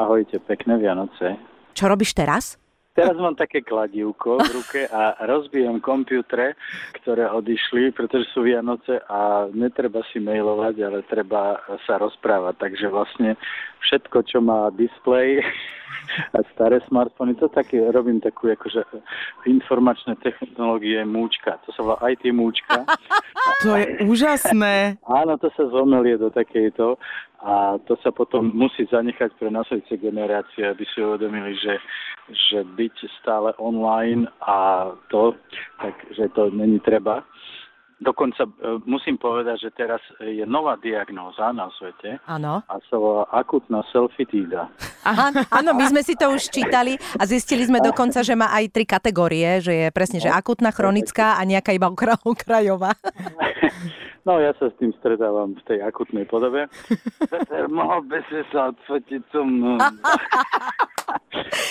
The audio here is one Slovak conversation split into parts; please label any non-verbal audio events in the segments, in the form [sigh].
Ahojte, pekné Vianoce. Čo robíš teraz? Teraz mám také kladívko v ruke a rozbijem kompútre, ktoré odišli, pretože sú Vianoce a netreba si mailovať, ale treba sa rozprávať. Takže vlastne všetko, čo má displej a staré smartfóny, to také robím takú akože informačné technológie múčka. To sa volá IT múčka. To je úžasné. Áno, to sa zomelie do takejto a to sa potom musí zanechať pre nasledujúce generácie, aby si uvedomili, že, že byť stále online a to, takže to není treba. Dokonca e, musím povedať, že teraz je nová diagnóza na svete. Áno. A sa volá akutná selfitída. Aha, áno, my sme si to už čítali a zistili sme dokonca, že má aj tri kategórie, že je presne, že akutná, chronická a nejaká iba okrajová. [laughs] No ja sa s tým stretávam v tej akutnej podobe. [laughs] Peter, mohol si sa odfotiť so mnou. [laughs]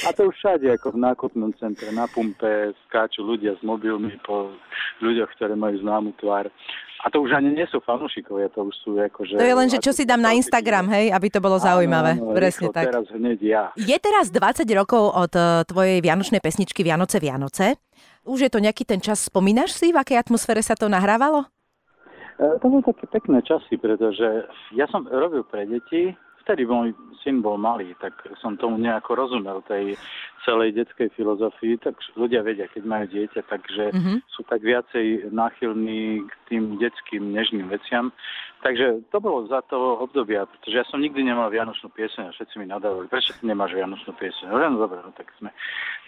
A to už všade, ako v nákupnom centre, na pumpe, skáču ľudia s mobilmi po ľuďoch, ktoré majú známu tvár. A to už ani nie sú fanúšikovia, to už sú ako, že... To je len, že čo si dám na Instagram, hej, aby to bolo zaujímavé. Áno, Presne rýchlo, tak. Teraz hneď ja. Je teraz 20 rokov od eh, tvojej vianočnej pesničky Vianoce, Vianoce. Už je to nejaký ten čas, spomínaš si, v akej atmosfére sa to nahrávalo? E, To boli také pekné časy, pretože ja som robil pre deti, vtedy môj syn bol malý, tak som tomu nejako rozumel, tej celej detskej filozofii, tak ľudia vedia, keď majú dieťa, takže Mhm. sú tak viacej náchylní k tým detským nežným veciam. Takže to bolo za toho obdobia, pretože ja som nikdy nemal Vianočnú pieseň a všetci mi nadávali, prečo ty nemáš Vianočnú pieseň? No dobre, no tak sme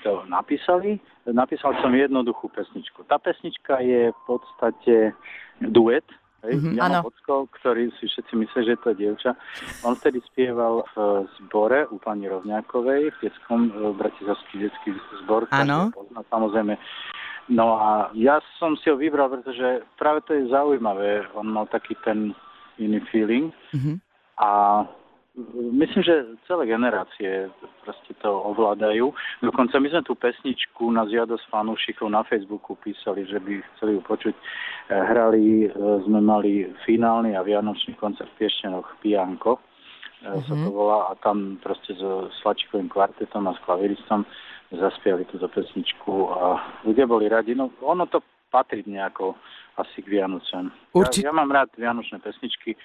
to napísali. Napísal som jednoduchú pesničku. Tá pesnička je v podstate duet, Hej, Mhm, mm-hmm, Jano. Bocko, ktorý si všetci myslia, že to je dievča. On vtedy spieval v zbore u pani Rovňákovej, v detskom, v Bratislavský detský zbor. Áno. Pozná, samozrejme. No a ja som si ho vybral, pretože práve to je zaujímavé. On mal taký ten iný feeling. Mhm. A myslím, že celé generácie proste to ovládajú. Dokonca my sme tú pesničku na žiadosť fanúšikov na Facebooku písali, že by chceli ju počuť. E, Hrali, e, sme mali finálny a vianočný koncert v Piešťanoch Pianko, mm-hmm. sa to volá, a tam proste so Slačikovým kvartetom a s klaviristom zaspiali túto pesničku a ľudia boli radi. No ono to patrí nejako asi k Vianocem. Urči- Ja, ja mám rád vianočné pesničky,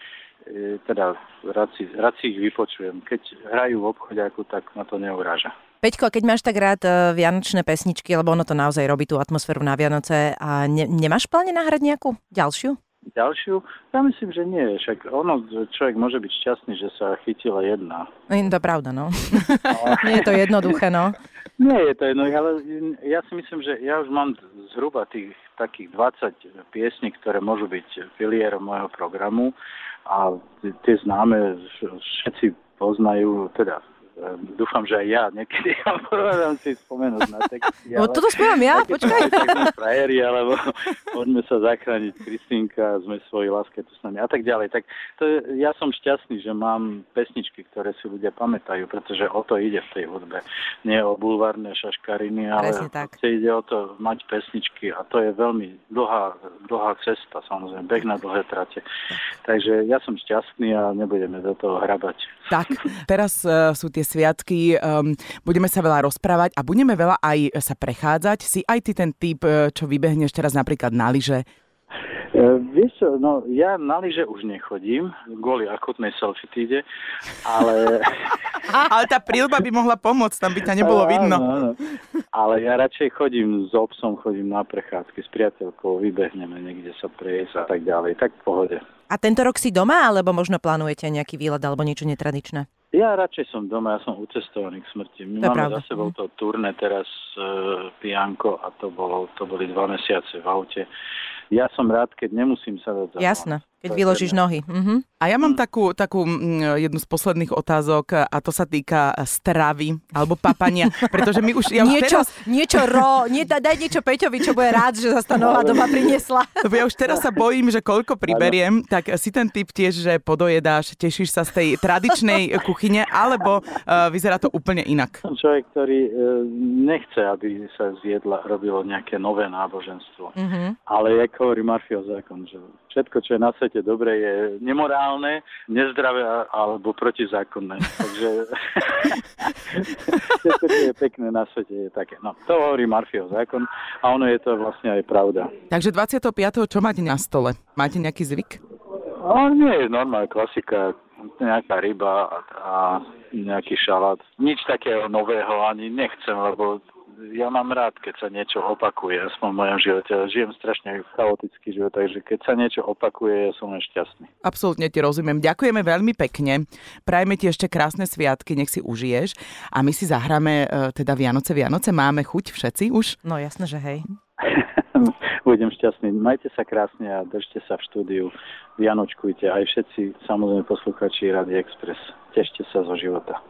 teda rád si, rád si ich vypočujem. Keď hrajú v obchodiaku, tak ma to neuráža. Peťko, keď máš tak rád eh, vianočné pesničky, lebo ono to naozaj robí tú atmosféru na Vianoce a ne, nemáš v pláne nahrať nejakú ďalšiu? Ďalšiu? Ja myslím, že nie. Však ono, človek môže byť šťastný, že sa chytila jedna. No, je to pravda, no. [laughs] Nie je to jednoduché, no. Nie je to jedno, ale ja si myslím, že ja už mám zhruba tých takých 20 piesní, ktoré môžu byť pilierom môjho programu a tie známe všetci poznajú, teda dúfam, že aj ja niekedy [laughs] povedám si spomenúť na texty. No toto spievam ja, počkaj. frajeri, alebo poďme sa zachrániť Kristýnka, sme svoji láske tu s nami a tak ďalej. Tak to ja som šťastný, že mám pesničky, ktoré si ľudia pamätajú, pretože o to ide v tej hudbe. Nie o bulvárne šaškariny, ale Presne tak. ide o to mať pesničky a to je veľmi dlhá, dlhá cesta, samozrejme, beh na dlhé trate. Takže ja som šťastný a nebudeme do toho hrabať. Tak, [laughs] teraz uh, sú tie sviatky, um, budeme sa veľa rozprávať a budeme veľa aj sa prechádzať. Si aj ty ten typ, uh, čo vybehneš teraz napríklad na lyže? E, vieš čo, no ja na lyže už nechodím, kvôli akutnej selfitíde, ale... [laughs] Ale tá prílba by mohla pomôcť, tam by ťa nebolo Áno, vidno. áno. Ale ja radšej chodím s obsom, chodím na prechádzky s priateľkou, vybehneme niekde sa prejsť a tak ďalej, tak v pohode. A tento rok si doma, alebo možno plánujete nejaký výlet alebo niečo netradičné? Ja radšej som doma, ja som ucestovaný k smrti. My máme pravda. za sebou to turné teraz e, Pianko a to, bolo, to boli dva mesiace v aute. Ja som rád, keď nemusím sa dať za Jasné. Keď je vyložíš nohy. Mhm. A ja mám takú, takú mm, jednu z posledných otázok a to sa týka stravy alebo papania, [laughs] pretože my už, ja už niečo, teraz, niečo ro, nie, daj niečo Peťovi, čo bude rád, že sa tá nová doba priniesla. [laughs] ja už teraz sa bojím, že koľko priberiem, tak si ten typ tiež, že podojedáš, tešíš sa z tej tradičnej [laughs] kuchyne, alebo uh, vyzerá to úplne inak. Som človek, ktorý e, nechce, aby sa z jedla robilo nejaké nové náboženstvo. Mhm. Ale jak hovorí Murphyho zákon, že všetko, čo je na svete dobré, je nemorálne, nezdravé a- alebo protizákonné. Takže [laughs] Všetko, čo je pekné na svete, je také. No, to hovorí Marfiov zákon a ono je to vlastne aj pravda. Takže 25. čo máte na stole? Máte nejaký zvyk? No, nie je normálna klasika, nejaká ryba a nejaký šalát. Nič takého nového ani nechcem, lebo ja mám rád, keď sa niečo opakuje, aspoň v mojom živote. Žijem strašne chaotický život, takže keď sa niečo opakuje, ja som len šťastný. Absolútne ti rozumiem. Ďakujeme veľmi pekne. Prajme ti ešte krásne sviatky, nech si užiješ. A my si zahráme e, teda Vianoce, Vianoce. Máme chuť všetci už? No jasné, že hej. [laughs] Budem šťastný. Majte sa krásne a držte sa v štúdiu. Vianočkujte aj všetci, samozrejme posluchači Rady Express. Tešte sa zo života.